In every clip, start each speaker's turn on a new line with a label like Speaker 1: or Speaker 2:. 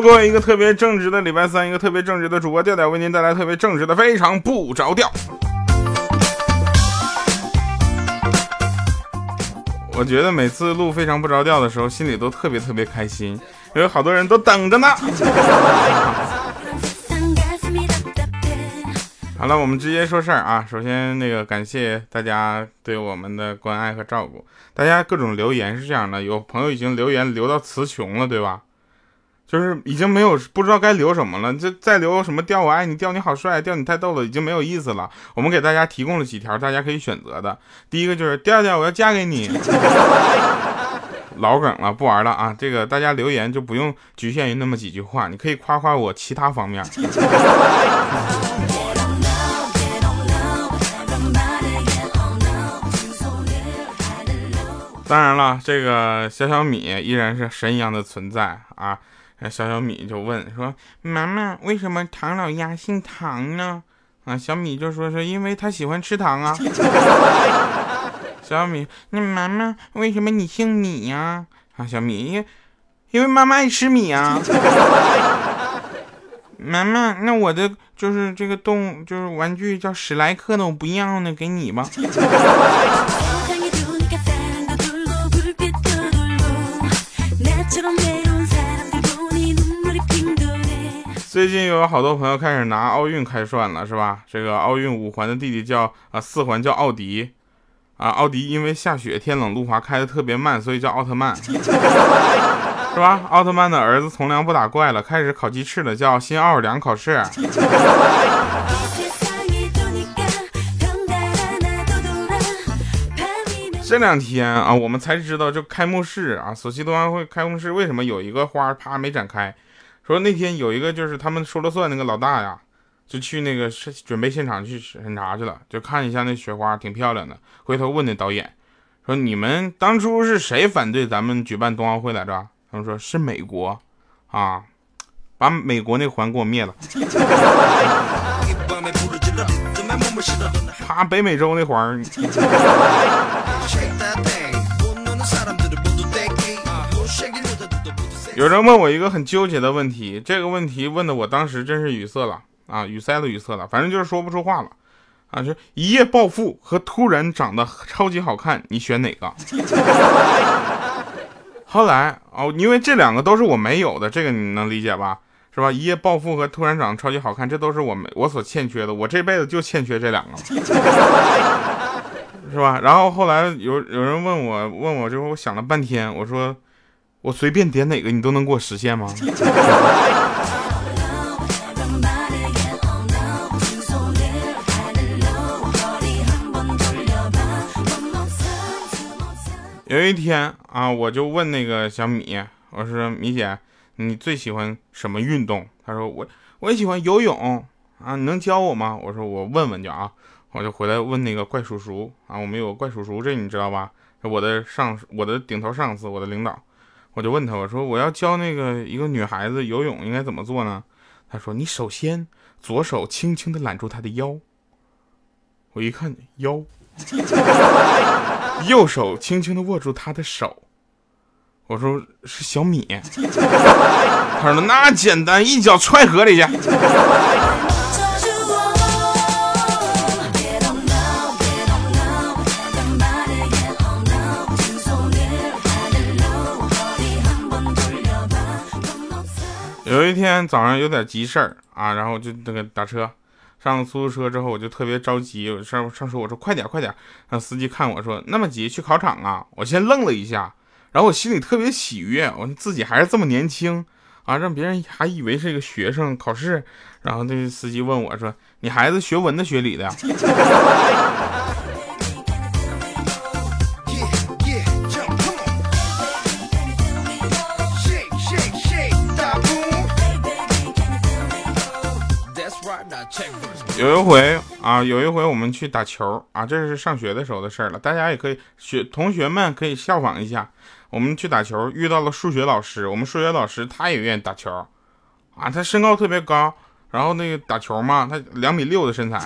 Speaker 1: 位，一个特别正直的礼拜三，一个特别正直的主播调调为您带来特别正直的非常不着调。我觉得每次录非常不着调的时候，心里都特别特别开心，因为好多人都等着呢。好了，我们直接说事儿啊。首先，那个感谢大家对我们的关爱和照顾。大家各种留言是这样的，有朋友已经留言留到词穷了，对吧？就是已经没有不知道该留什么了，这再留什么调我爱你，调你好帅，调你太逗了，已经没有意思了。我们给大家提供了几条，大家可以选择的。第一个就是调调，我要嫁给你，老梗了，不玩了啊。这个大家留言就不用局限于那么几句话，你可以夸夸我其他方面。当然了，这个小小米依然是神一样的存在啊。那小小米就问说：“妈妈，为什么唐老鸭姓唐呢？”啊，小米就说：“是因为他喜欢吃糖啊。”小米，那妈妈为什么你姓米呀？啊，小米，因为妈妈爱吃米啊。妈妈，那我的就是这个动就是玩具叫史莱克呢，我不要呢，给你吧。最近又有好多朋友开始拿奥运开涮了，是吧？这个奥运五环的弟弟叫啊四环叫奥迪，啊奥迪因为下雪天冷路滑开的特别慢，所以叫奥特曼，是吧？奥特曼的儿子从良不打怪了，开始烤鸡翅了，叫新奥尔良烤翅。这两天啊，我们才知道，就开幕式啊，索契冬奥会开幕式为什么有一个花啪没展开。说那天有一个就是他们说了算那个老大呀，就去那个是准备现场去审查去了，就看一下那雪花挺漂亮的。回头问那导演说：“你们当初是谁反对咱们举办冬奥会来着？”他们说是美国啊，把美国那环给我灭了。他，北美洲那环。有人问我一个很纠结的问题，这个问题问的我当时真是语塞了啊，语塞了，语塞了，反正就是说不出话了啊，就一夜暴富和突然长得超级好看，你选哪个？后来哦，因为这两个都是我没有的，这个你能理解吧？是吧？一夜暴富和突然长得超级好看，这都是我没我所欠缺的，我这辈子就欠缺这两个，是吧？然后后来有有人问我问我之后，我想了半天，我说。我随便点哪个，你都能给我实现吗？有一天啊，我就问那个小米，我说米姐，你最喜欢什么运动？她说我我也喜欢游泳啊，你能教我吗？我说我问问去啊，我就回来问那个怪叔叔啊，我们有个怪叔叔，这你知道吧？我的上我的顶头上司，我的领导。我就问他，我说我要教那个一个女孩子游泳应该怎么做呢？他说你首先左手轻轻的揽住她的腰，我一看腰，右手轻轻的握住她的手，我说是小米，他说那简单，一脚踹河里去。有一天早上有点急事儿啊，然后就那个打车，上了出租车之后我就特别着急，上上车我说快点快点，让司机看我说那么急去考场啊，我先愣了一下，然后我心里特别喜悦，我自己还是这么年轻啊，让别人还以为是一个学生考试，然后那司机问我说你孩子学文的学理的？有一回啊，有一回我们去打球啊，这是上学的时候的事儿了。大家也可以学，同学们可以效仿一下。我们去打球，遇到了数学老师。我们数学老师他也愿意打球啊，他身高特别高，然后那个打球嘛，他两米六的身材，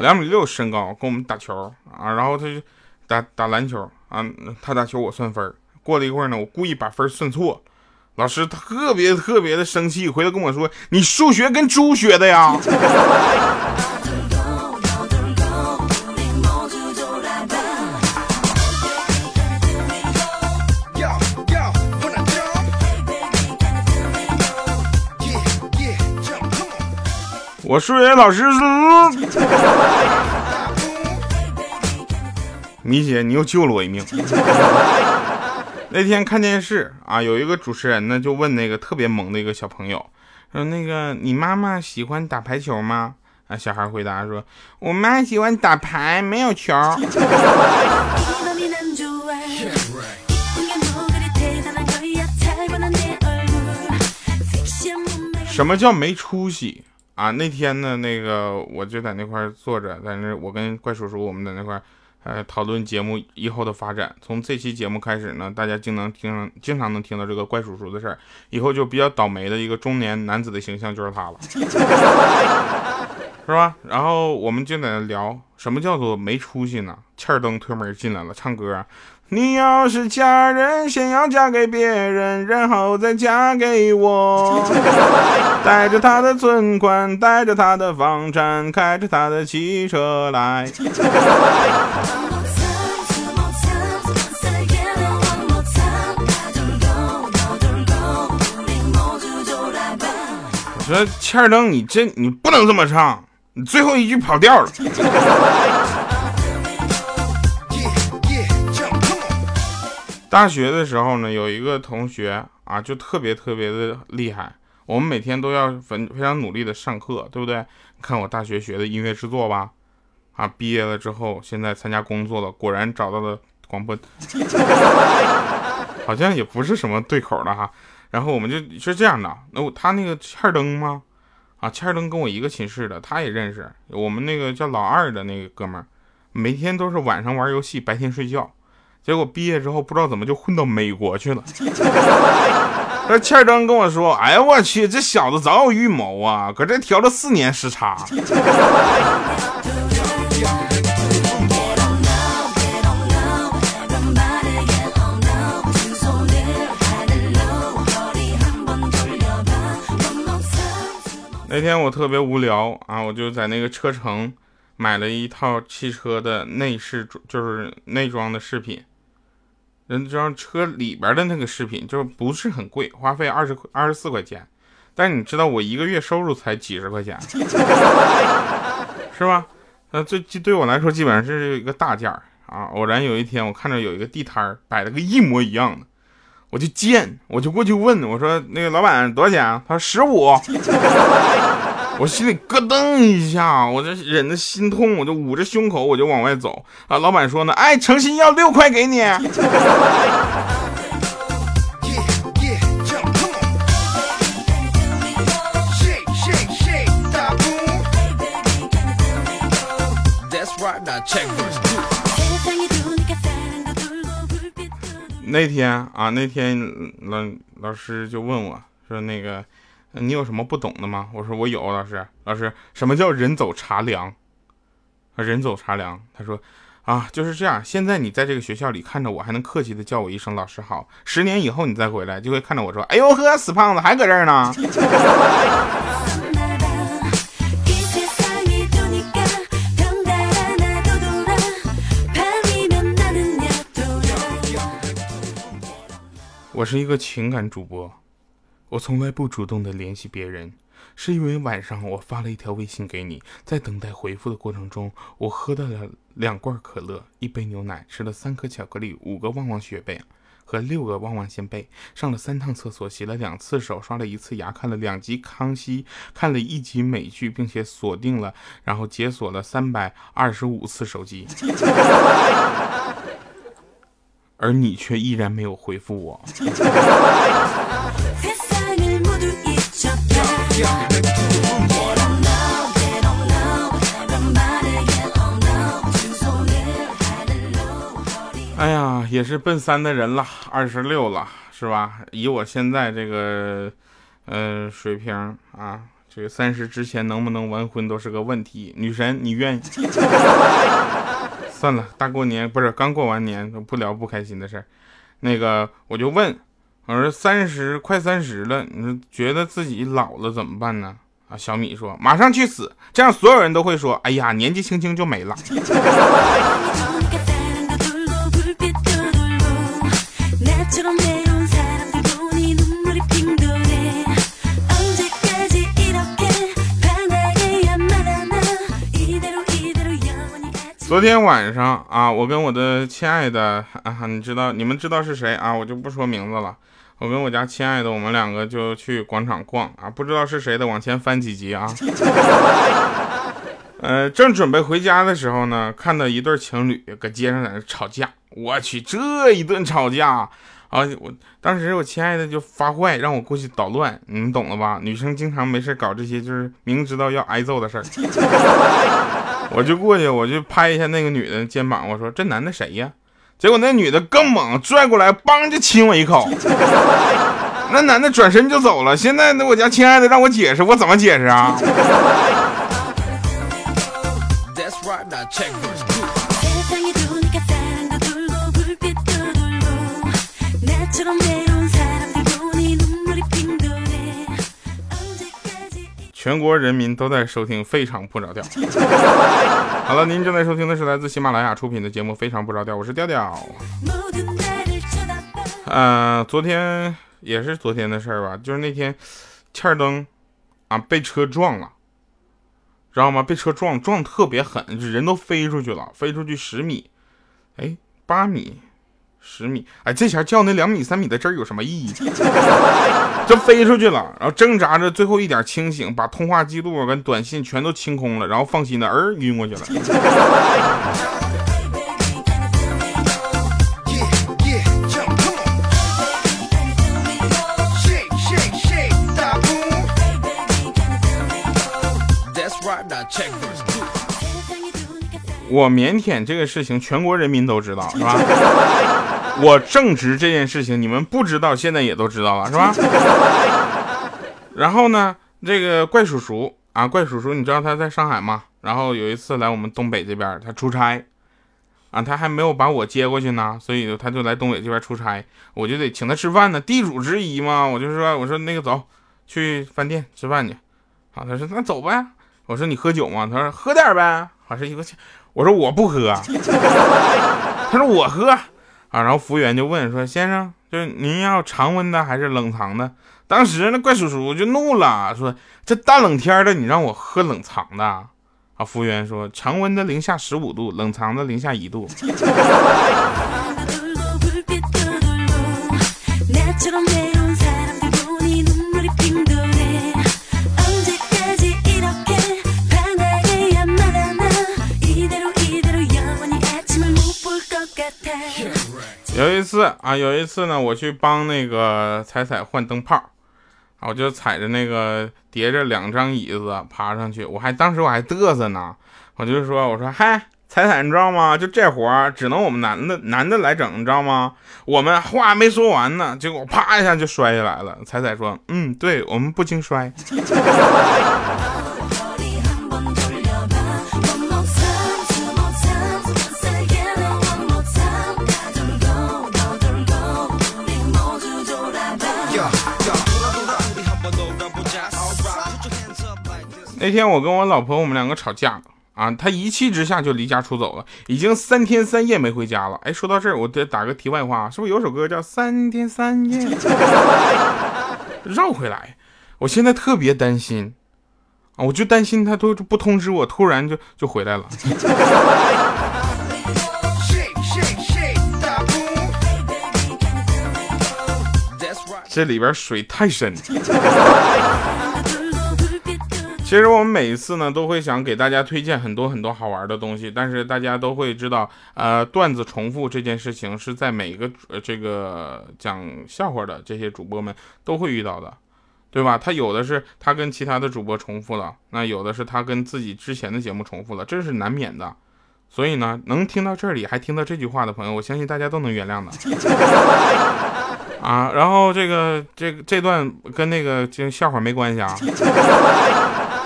Speaker 1: 两米六身高跟我们打球啊，然后他就打打篮球啊，他打球我算分。过了一会儿呢，我故意把分算错老师特别特别的生气，回头跟我说：“你数学跟猪学的呀？” 我数学老师是米姐，你又救了我一命。那天看电视啊，有一个主持人呢，就问那个特别萌的一个小朋友，说：“那个你妈妈喜欢打排球吗？”啊，小孩回答说：“我妈喜欢打牌，没有球。”什么叫没出息啊？那天呢，那个我就在那块坐着，在那我跟怪叔叔我们在那块。呃，讨论节目以后的发展。从这期节目开始呢，大家经常听，经常能听到这个怪叔叔的事儿。以后就比较倒霉的一个中年男子的形象就是他了，是吧？然后我们就在那聊，什么叫做没出息呢？欠儿登推门进来了，唱歌。你要是嫁人，先要嫁给别人，然后再嫁给我。带着他的存款，带着他的房产，开着他的汽车来。我说欠儿登，你这你不能这么唱，你最后一句跑调了。大学的时候呢，有一个同学啊，就特别特别的厉害。我们每天都要非非常努力的上课，对不对？看我大学学的音乐制作吧，啊，毕业了之后，现在参加工作了，果然找到了广播，好像也不是什么对口的哈。然后我们就是这样的，那我他那个欠灯吗？啊，欠灯跟我一个寝室的，他也认识。我们那个叫老二的那个哥们儿，每天都是晚上玩游戏，白天睡觉。结果毕业之后不知道怎么就混到美国去了。这欠灯跟我说：“哎呀，我去，这小子早有预谋啊，搁这调了四年时差。”那天我特别无聊啊，我就在那个车城买了一套汽车的内饰，就是内装的饰品。人知道车里边的那个饰品就不是很贵，花费二十块二十四块钱，但你知道我一个月收入才几十块钱，是吧？那这这对我来说基本上是一个大件儿啊。偶然有一天我看着有一个地摊摆了个一模一样的，我就贱，我就过去问我说：“那个老板多少钱啊？”他说：“十五。”我心里咯噔一下，我这忍着心痛，我就捂着胸口，我就往外走。啊，老板说呢，哎，诚心要六块给你。那天啊，那天老老师就问我说那个。你有什么不懂的吗？我说我有，老师，老师，什么叫人走茶凉？啊，人走茶凉。他说，啊，就是这样。现在你在这个学校里看着我，还能客气的叫我一声老师好。十年以后你再回来，就会看着我说，哎呦呵，死胖子还搁这儿呢。我是一个情感主播。我从来不主动的联系别人，是因为晚上我发了一条微信给你，在等待回复的过程中，我喝到了两罐可乐，一杯牛奶，吃了三颗巧克力，五个旺旺雪贝和六个旺旺仙贝，上了三趟厕所，洗了两次手，刷了一次牙，看了两集康熙，看了一集美剧，并且锁定了，然后解锁了三百二十五次手机，而你却依然没有回复我。哎呀，也是奔三的人了，二十六了，是吧？以我现在这个，呃，水平啊，这个三十之前能不能完婚都是个问题。女神，你愿意？算了，大过年不是刚过完年，不聊不开心的事儿。那个，我就问，我说三十快三十了，你说觉得自己老了怎么办呢？啊，小米说马上去死，这样所有人都会说，哎呀，年纪轻轻就没了。昨天晚上啊，我跟我的亲爱的啊，你知道你们知道是谁啊？我就不说名字了。我跟我家亲爱的，我们两个就去广场逛啊，不知道是谁的，往前翻几集啊。呃，正准备回家的时候呢，看到一对情侣搁街上在那吵架。我去，这一顿吵架啊！我当时我亲爱的就发坏，让我过去捣乱，你们懂了吧？女生经常没事搞这些，就是明知道要挨揍的事儿。我就过去，我就拍一下那个女的肩膀，我说：“这男的谁呀？”结果那女的更猛，拽过来，梆就亲我一口。那男的转身就走了。现在那我家亲爱的让我解释，我怎么解释啊？全国人民都在收听《非常不着调》。好了，您正在收听的是来自喜马拉雅出品的节目《非常不着调》，我是调调。呃，昨天也是昨天的事儿吧，就是那天，欠儿灯啊被车撞了，知道吗？被车撞撞特别狠，人都飞出去了，飞出去十米，哎，八米。十米，哎，这前叫那两米三米的针有什么意义？就飞出去了，然后挣扎着最后一点清醒，把通话记录跟短信全都清空了，然后放心的儿晕过去了。我腼腆这个事情，全国人民都知道，是吧？我正直这件事情，你们不知道，现在也都知道了，是吧？然后呢，这个怪叔叔啊，怪叔叔，你知道他在上海吗？然后有一次来我们东北这边，他出差，啊，他还没有把我接过去呢，所以他就来东北这边出差，我就得请他吃饭呢，地主之谊嘛，我就说，我说那个走，去饭店吃饭去，啊，他说那走呗，我说你喝酒吗？他说喝点呗，好是一个。我说我不喝，他说我喝啊，然后服务员就问说先生，就是您要常温的还是冷藏的？当时那怪叔叔就怒了，说这大冷天的你让我喝冷藏的啊？服务员说常温的零下十五度，冷藏的零下一度。次啊，有一次呢，我去帮那个彩彩换灯泡，我就踩着那个叠着两张椅子爬上去，我还当时我还嘚瑟呢，我就说，我说嗨，彩彩，你知道吗？就这活儿只能我们男的男的来整，你知道吗？我们话没说完呢，结果啪一下就摔下来了。彩彩说，嗯，对我们不经摔。那天我跟我老婆，我们两个吵架了啊，她一气之下就离家出走了，已经三天三夜没回家了。哎，说到这儿，我得打个题外话，是不是有首歌叫《三天三夜》？绕回来，我现在特别担心啊，我就担心她都不通知我，突然就就回来了。这里边水太深。其实我们每一次呢，都会想给大家推荐很多很多好玩的东西，但是大家都会知道，呃，段子重复这件事情是在每个这个讲笑话的这些主播们都会遇到的，对吧？他有的是他跟其他的主播重复了，那有的是他跟自己之前的节目重复了，这是难免的。所以呢，能听到这里还听到这句话的朋友，我相信大家都能原谅的。啊，然后这个这这段跟那个就笑话没关系啊。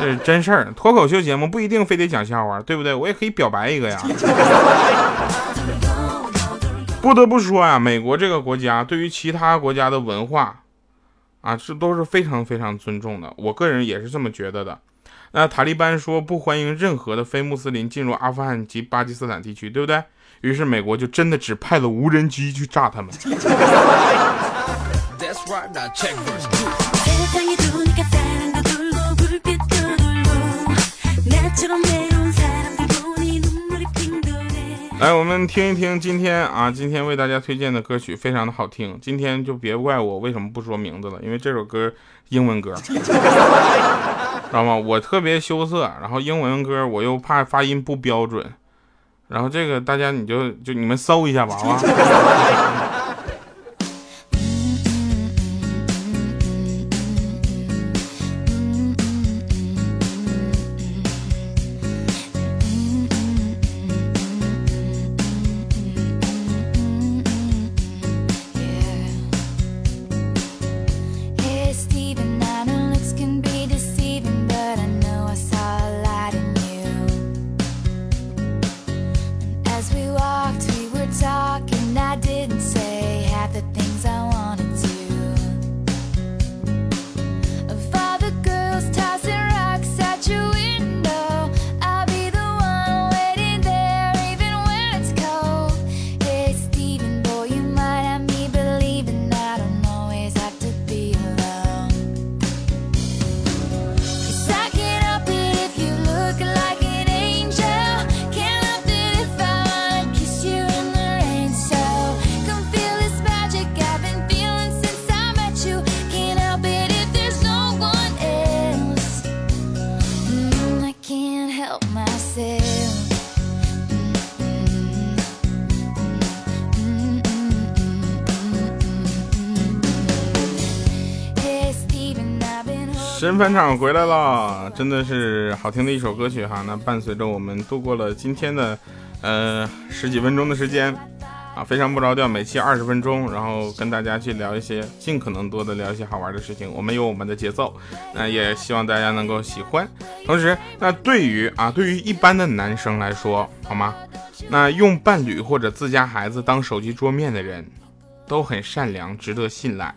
Speaker 1: 这是真事儿，脱口秀节目不一定非得讲笑话，对不对？我也可以表白一个呀。不得不说呀，美国这个国家对于其他国家的文化啊，这都是非常非常尊重的。我个人也是这么觉得的。那塔利班说不欢迎任何的非穆斯林进入阿富汗及巴基斯坦地区，对不对？于是美国就真的只派了无人机去炸他们。来，我们听一听今天啊，今天为大家推荐的歌曲非常的好听。今天就别怪我为什么不说名字了，因为这首歌英文歌，知道吗？我特别羞涩，然后英文歌我又怕发音不标准，然后这个大家你就就你们搜一下吧，好真？返场回来了，真的是好听的一首歌曲哈。那伴随着我们度过了今天的呃十几分钟的时间啊，非常不着调，每期二十分钟，然后跟大家去聊一些尽可能多的聊一些好玩的事情。我们有我们的节奏，那也希望大家能够喜欢。同时，那对于啊对于一般的男生来说，好吗？那用伴侣或者自家孩子当手机桌面的人，都很善良，值得信赖。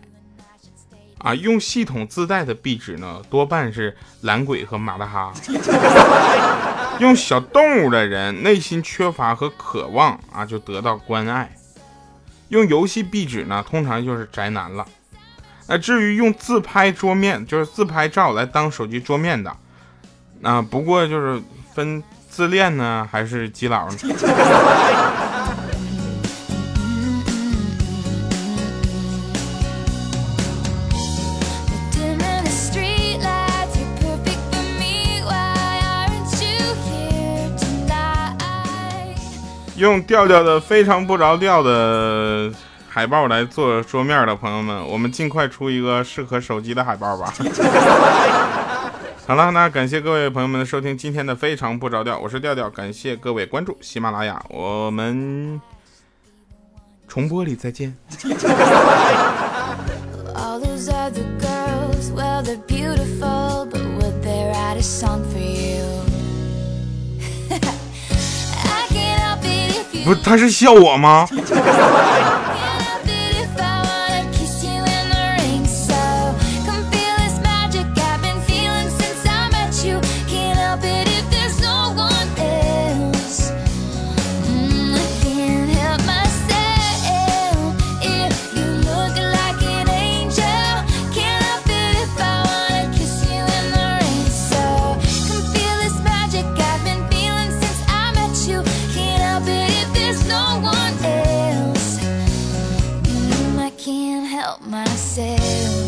Speaker 1: 啊，用系统自带的壁纸呢，多半是懒鬼和马大哈。用小动物的人，内心缺乏和渴望啊，就得到关爱。用游戏壁纸呢，通常就是宅男了。那至于用自拍桌面，就是自拍照来当手机桌面的，啊不过就是分自恋呢，还是基佬呢？用调调的非常不着调的海报来做桌面的朋友们，我们尽快出一个适合手机的海报吧。好了，那感谢各位朋友们的收听，今天的非常不着调，我是调调，感谢各位关注喜马拉雅，我们重播里再见。不，他是笑我吗？myself.